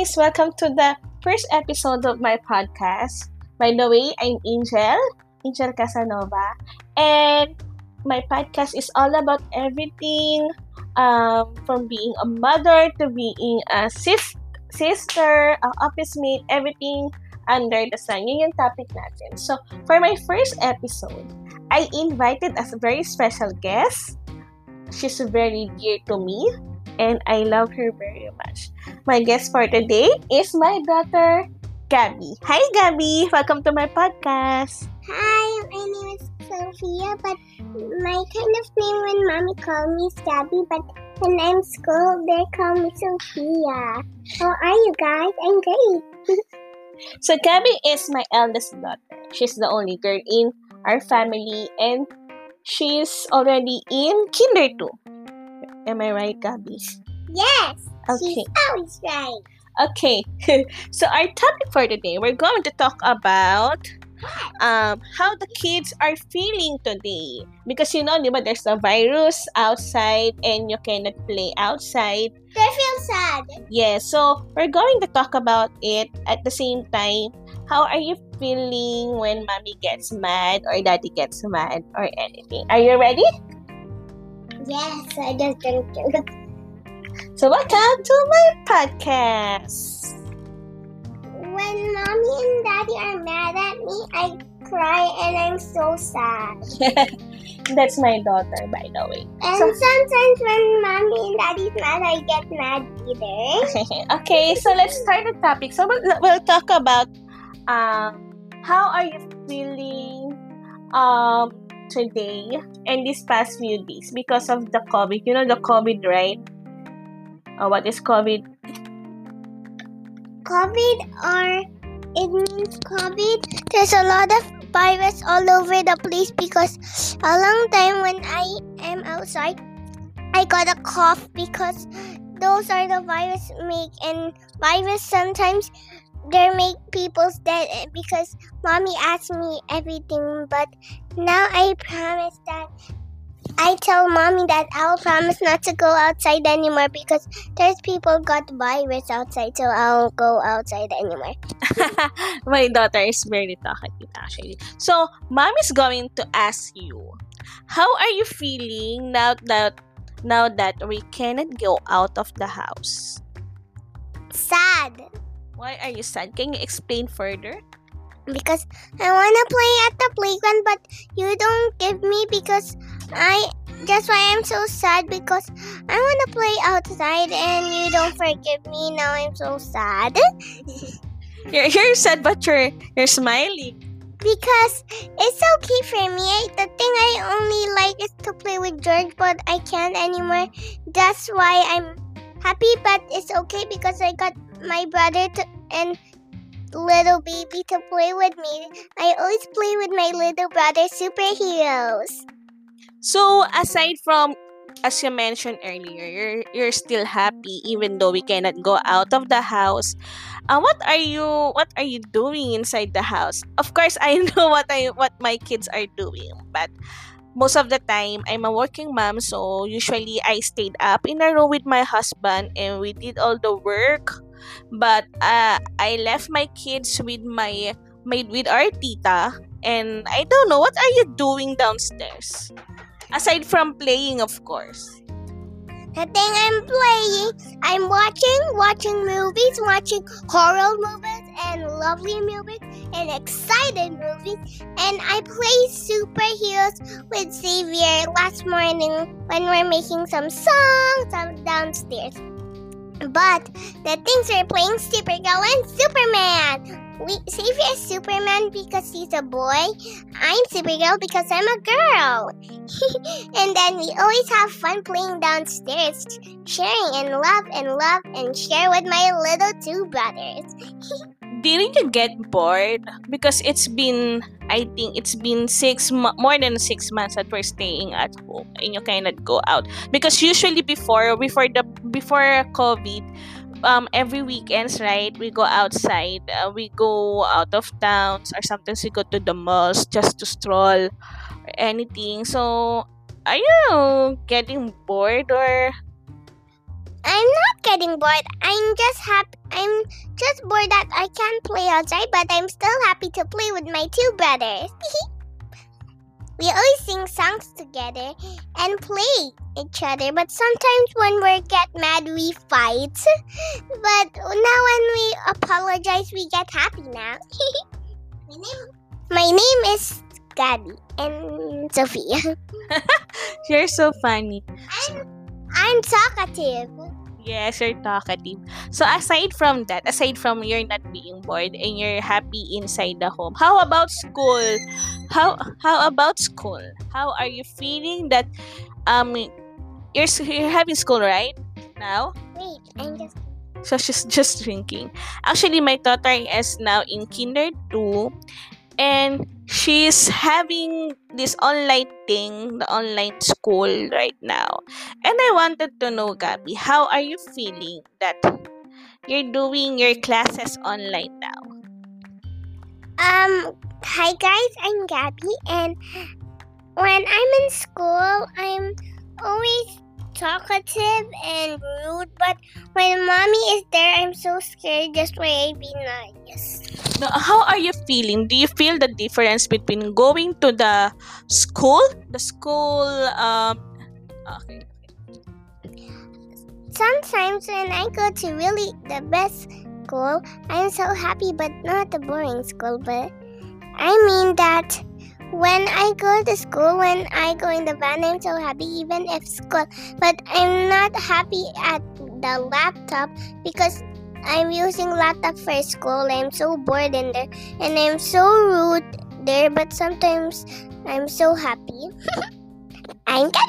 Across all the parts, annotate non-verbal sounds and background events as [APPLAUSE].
guys! Welcome to the first episode of my podcast. By the way, I'm Angel, Angel Casanova, and my podcast is all about everything um, from being a mother to being a sis- sister, a office mate, everything under the sun. Yun yung topic natin. So, for my first episode, I invited a very special guest. She's very dear to me and I love her very much. My guest for today is my daughter, Gabby. Hi, Gabby! Welcome to my podcast. Hi, my name is Sophia, but my kind of name when mommy call me is Gabby, but when I'm school, they call me Sophia. How are you guys? I'm great. [LAUGHS] So, Gabby is my eldest daughter. She's the only girl in our family, and she's already in kinder two. Am I right, Gabby? Yes, Okay. she's always right. Okay. [LAUGHS] so, our topic for today, we're going to talk about um, how the kids are feeling today. Because you know, di ba, there's a virus outside and you cannot play outside. They feel sad. Yes, so we're going to talk about it at the same time. How are you feeling when mommy gets mad or daddy gets mad or anything? Are you ready? Yes, I just drink it. [LAUGHS] So, welcome to my podcast. When mommy and daddy are mad at me, I cry and I'm so sad. [LAUGHS] That's my daughter, by the way. And So- sometimes when mommy and daddy's mad, I get mad either. [LAUGHS] okay, so let's start the topic. So we'll, we'll talk about um, how are you feeling um, today and these past few days because of the COVID. You know the COVID, right? Uh, what is COVID? COVID or it means COVID. There's a lot of virus all over the place because a long time when I am outside, I got a cough because those are the virus make and virus sometimes they make people's dead because mommy asked me everything but now I promise that I tell mommy that I'll promise not to go outside anymore because there's people got virus outside, so I won't go outside anymore. [LAUGHS] My daughter is very talkative actually. So, mom is going to ask you, how are you feeling now that now that we cannot go out of the house? Sad Why are you sad? Can you explain further? Because I wanna play at the playground, but you don't give me because I. That's why I'm so sad because I wanna play outside and you don't forgive me. Now I'm so sad [LAUGHS] You're, you're sad, but you're you're smiling. because it's okay for me. The thing I only like is to play with George, but I can't anymore. That's why I'm happy, but it's okay because I got my brother to, and little baby to play with me. I always play with my little brother superheroes. So aside from as you mentioned earlier, you're you're still happy even though we cannot go out of the house. Uh, what are you what are you doing inside the house? Of course, I [LAUGHS] know what I what my kids are doing, but most of the time I'm a working mom, so usually I stayed up in a room with my husband and we did all the work. But uh, I left my kids with my my with our tita, and I don't know what are you doing downstairs. Aside from playing, of course. The thing I'm playing, I'm watching, watching movies, watching horror movies and lovely movies and excited movies. And I play superheroes with Xavier last morning when we're making some songs downstairs. But the things we're playing Supergirl and Superman. We Xavier is Superman because he's a boy. I'm Supergirl because I'm a girl. [LAUGHS] and then we always have fun playing downstairs, sharing and love and love and share with my little two brothers. [LAUGHS] Didn't you get bored? Because it's been, I think it's been six mo- more than six months that we're staying at home and you cannot go out. Because usually before, before the before COVID, um, every weekends, right, we go outside. Uh, we go out of towns or sometimes we go to the malls just to stroll or anything. So, are you getting bored or I'm not getting bored. I'm just happy. I'm just bored that I can't play outside, but I'm still happy to play with my two brothers. [LAUGHS] we always sing songs together and play each other, but sometimes when we get mad, we fight. [LAUGHS] but now when we apologize, we get happy now. my [LAUGHS] name, my name is Gabby and Sophia. You're so funny. I'm, I'm talkative. Yes, you're talkative. So aside from that, aside from you're not being bored and you're happy inside the home, how about school? How how about school? How are you feeling that um you're you're having school right now? Wait, I'm just So she's just drinking. Actually, my daughter is now in kinder two, and she's having this online thing, the online school right now. And I wanted to know, Gabby, how are you feeling that you're doing your classes online now? Um, hi guys, I'm Gabby, and when I'm in school, I'm always talkative and rude, but when mommy is there, I'm so scared just why I be nice. Now, how are you feeling? Do you feel the difference between going to the school, the school, um, okay, Sometimes when I go to really the best school, I'm so happy, but not the boring school. But I mean that when I go to school, when I go in the van, I'm so happy, even if school. But I'm not happy at the laptop because I'm using laptop for school. I'm so bored in there, and I'm so rude there. But sometimes I'm so happy. [LAUGHS] I'm [LAUGHS]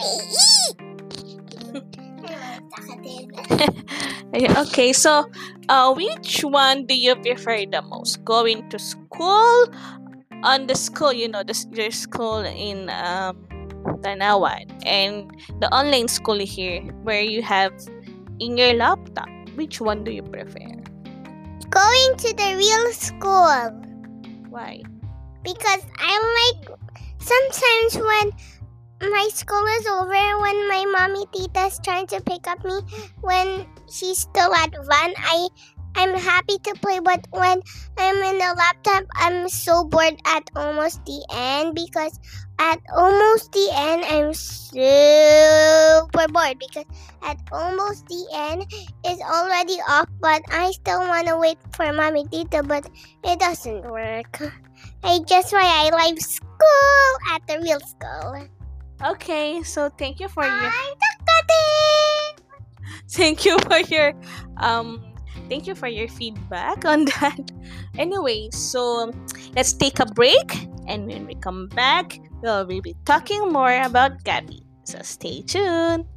Yeah, okay, so uh, which one do you prefer the most? Going to school on the school, you know, the, your school in um, Tanawan, and the online school here where you have in your laptop. Which one do you prefer? Going to the real school. Why? because I like sometimes when my school is over when my mommy tita's trying to pick up me when she's still at van I I'm happy to play but when I'm in the laptop I'm so bored at almost the end because at almost the end I'm super bored because at almost the end is already off but I still want to wait for mommy tita but it doesn't work. [LAUGHS] I just why I like school at the real school. Okay, so thank you for your I'm talkative. [LAUGHS] thank you for your um thank you for your feedback on [LAUGHS] that. Anyway, so let's take a break and when we come back, we'll be talking more about Gabby. So stay tuned.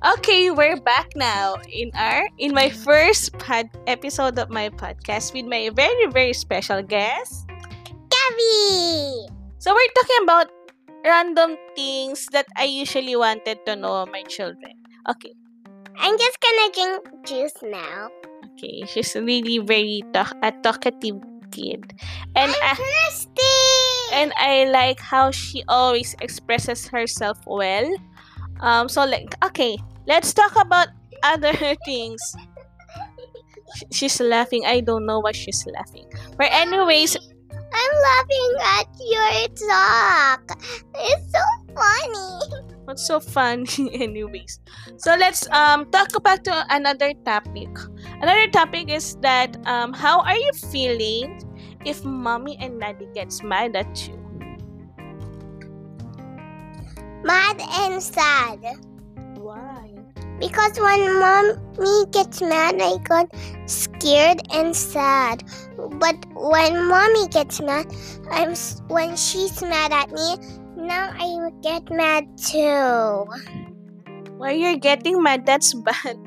Okay, we're back now in our in my first pod episode of my podcast with my very very special guest. Gabby. So we're talking about random things that I usually wanted to know my children. Okay, I'm just gonna drink juice now. okay, she's really very talk- a talkative kid, and I'm I, thirsty. and I like how she always expresses herself well. Um, so like okay, let's talk about other [LAUGHS] things. She's laughing. I don't know why she's laughing. But anyways, I'm laughing at your talk. It's so funny. [LAUGHS] What's so fun, [LAUGHS] anyways? So let's um talk back to another topic. Another topic is that um how are you feeling if mommy and daddy gets mad at you? Mad and sad. Why? Because when mommy gets mad, I got scared and sad. But when mommy gets mad, I'm when she's mad at me. Now I get mad too. Why you're getting mad? That's bad. [LAUGHS]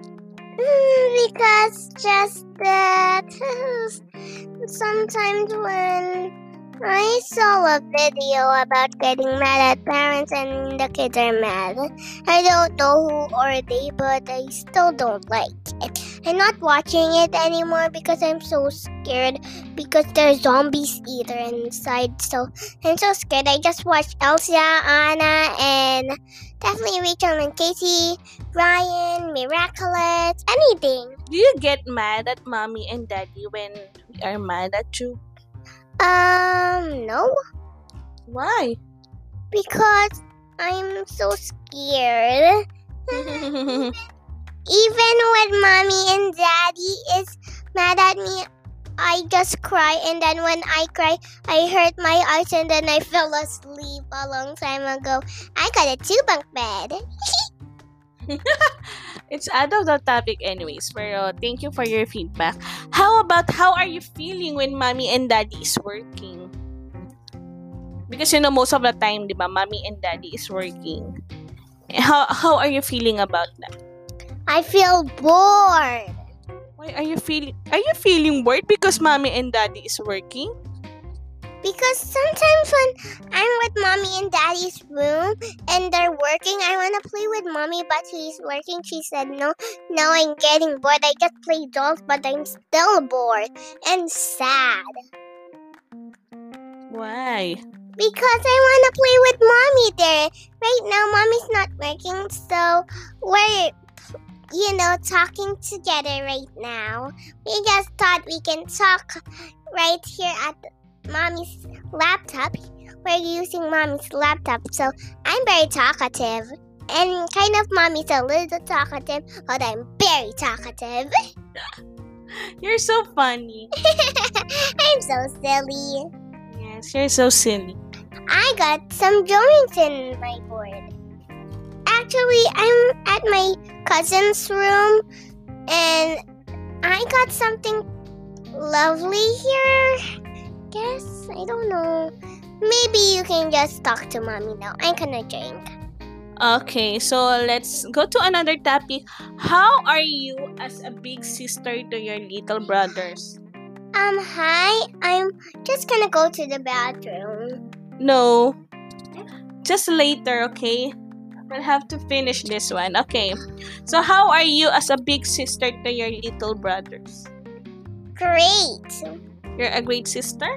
Mm, because just that [LAUGHS] sometimes when I saw a video about getting mad at parents and the kids are mad. I don't know who are they, but I still don't like it. I'm not watching it anymore because I'm so scared because there's zombies either inside. So I'm so scared. I just watched Elsa, Anna, and definitely Rachel and Casey, Ryan, Miraculous, anything. Do you get mad at mommy and daddy when we are mad at you? Um, no, Why? because I'm so scared. [LAUGHS] Even when mommy and daddy is mad at me, I just cry, and then when I cry, I hurt my eyes, and then I fell asleep a long time ago. I got a two bunk bed. [LAUGHS] [LAUGHS] it's out of the topic anyways, pero thank you for your feedback. How about how are you feeling when mommy and daddy is working? Because you know most of the time, di ba, mommy and daddy is working. How how are you feeling about that? I feel bored. Why are you feeling are you feeling bored because mommy and daddy is working? Because sometimes when with mommy and daddy's room and they're working, I want to play with mommy, but she's working. She said, No, no, I'm getting bored. I just play dolls, but I'm still bored and sad. Why? Because I want to play with mommy there. Right now, mommy's not working, so we're, you know, talking together right now. We just thought we can talk right here at mommy's laptop. We're using mommy's laptop, so I'm very talkative. And kind of mommy's a little talkative, but I'm very talkative. [LAUGHS] You're so funny. [LAUGHS] I'm so silly. Yes, you're so silly. I got some drawings in my board. Actually, I'm at my cousin's room and I got something lovely here. Guess, I don't know. Maybe you can just talk to mommy now. I'm gonna drink. Okay, so let's go to another topic. How are you as a big sister to your little brothers? Um, hi. I'm just gonna go to the bathroom. No. Just later, okay? We'll have to finish this one. Okay. So how are you as a big sister to your little brothers? Great. You're a great sister?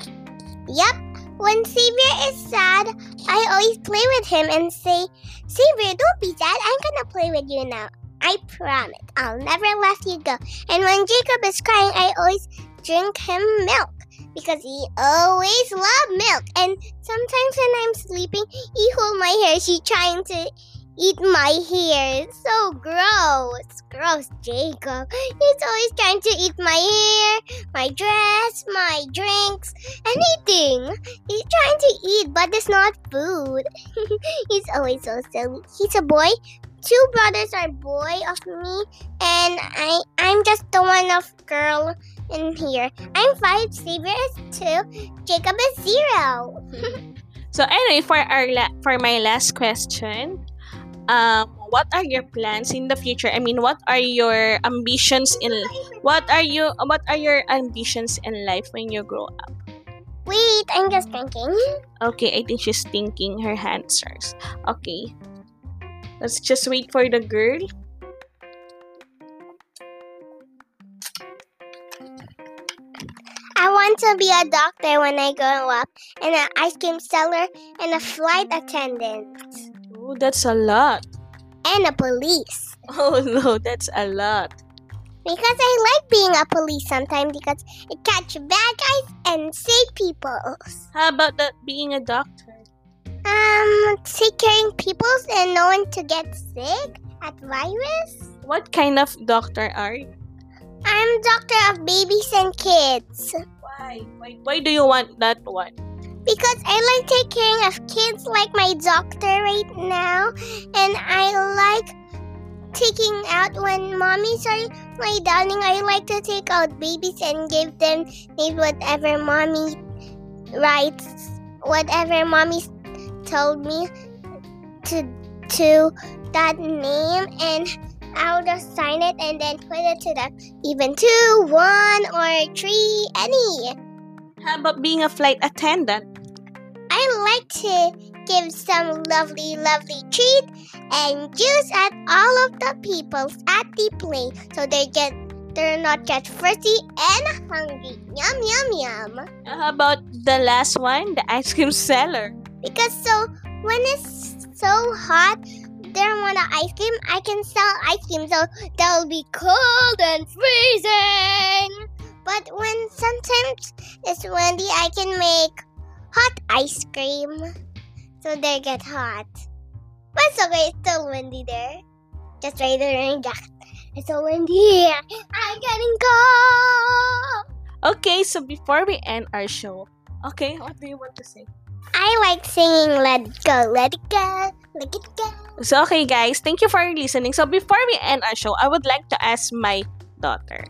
Yep. When Xavier is sad, I always play with him and say, Xavier, don't be sad. I'm gonna play with you now. I promise. I'll never let you go. And when Jacob is crying, I always drink him milk because he always loved milk. And sometimes when I'm sleeping, he hold my hair. She trying to eat my hair. It's So gross. Gross, Jacob. He's always trying to eat my hair, my dress, my drinks, anything. He's trying to eat, but it's not food. [LAUGHS] He's always so silly. He's a boy. Two brothers are boy of me, and I I'm just the one of girl in here. I'm five, Xavier is two, Jacob is zero. [LAUGHS] So anyway, for our la- for my last question, um, what are your plans in the future? I mean, what are your ambitions in what are you what are your ambitions in life when you grow up? Wait, I'm just thinking. Okay, I think she's thinking her answers. Okay. Let's just wait for the girl. I want to be a doctor when I grow up, and an ice cream seller, and a flight attendant, Oh, that's a lot. and a police. [LAUGHS] Oh no, that's a lot. Because I like being a police sometimes because it catch bad guys and save people. How about that being a doctor? Um, take caring people and no one to get sick at virus. What kind of doctor are you? I'm doctor of babies and kids Why? Why, why do you want that one? Because I like taking care of kids like my doctor right now, and I like taking out when mommies are lay downing. I like to take out babies and give them name whatever mommy writes, whatever mommy told me to to that name and. I'll just sign it and then put it to the even two, one, or three, any. How about being a flight attendant? I like to give some lovely, lovely treat and juice at all of the people at the plane so they get they're not just thirsty and hungry. Yum yum yum. How about the last one, the ice cream seller? Because so when it's so hot, they don't want an ice cream, I can sell ice cream so they'll be cold and freezing. But when sometimes it's windy, I can make hot ice cream so they get hot. But it's okay, it's still windy there. Just right there in jacket. It's so windy here. I'm getting cold. Okay, so before we end our show, okay, what do you want to say? I like singing Let It Go, Let It Go, Let It Go. So, okay, guys, thank you for listening. So, before we end our show, I would like to ask my daughter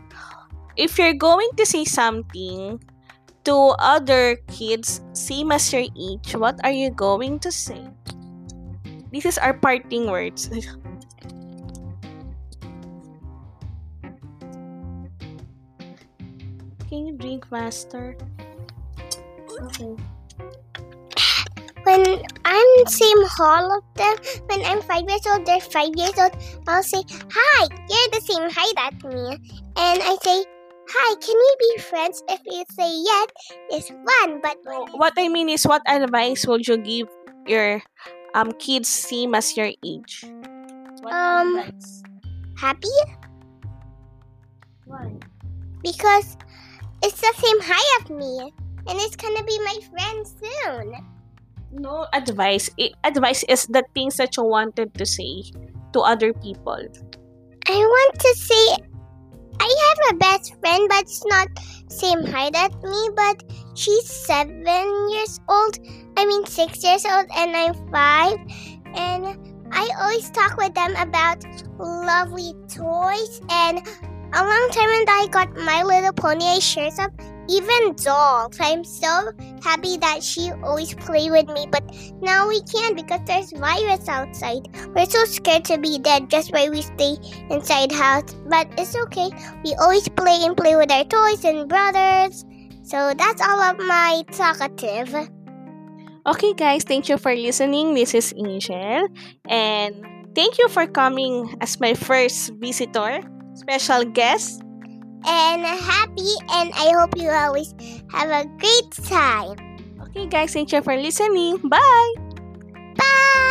if you're going to say something to other kids, same as your age, what are you going to say? This is our parting words. [LAUGHS] Can you drink faster? Okay. When I'm same hall of them, when I'm five years old, they're five years old, I'll say, Hi, you're the same height as me. And I say, Hi, can we be friends? If you say yes, it's fun. But What I mean is, what advice would you give your um kids same as your age? What Um, advice? happy Why? because it's the same height as me. And it's gonna be my friend soon. No advice. I- advice is the things that you wanted to say to other people. I want to say I have a best friend, but it's not same height as me. But she's seven years old. I mean six years old, and I'm five. And I always talk with them about lovely toys. And a long time ago, I got My Little Pony. I share some, even dolls. I'm so happy that she always play with me. But now we can't because there's virus outside. We're so scared to be dead. Just why we stay inside house. But it's okay. We always play and play with our toys and brothers. So that's all of my talkative. Okay, guys, thank you for listening. This is Angel, and thank you for coming as my first visitor, special guest and happy, and I hope you always have a great time. Okay, guys, thank you for listening. Bye! Bye!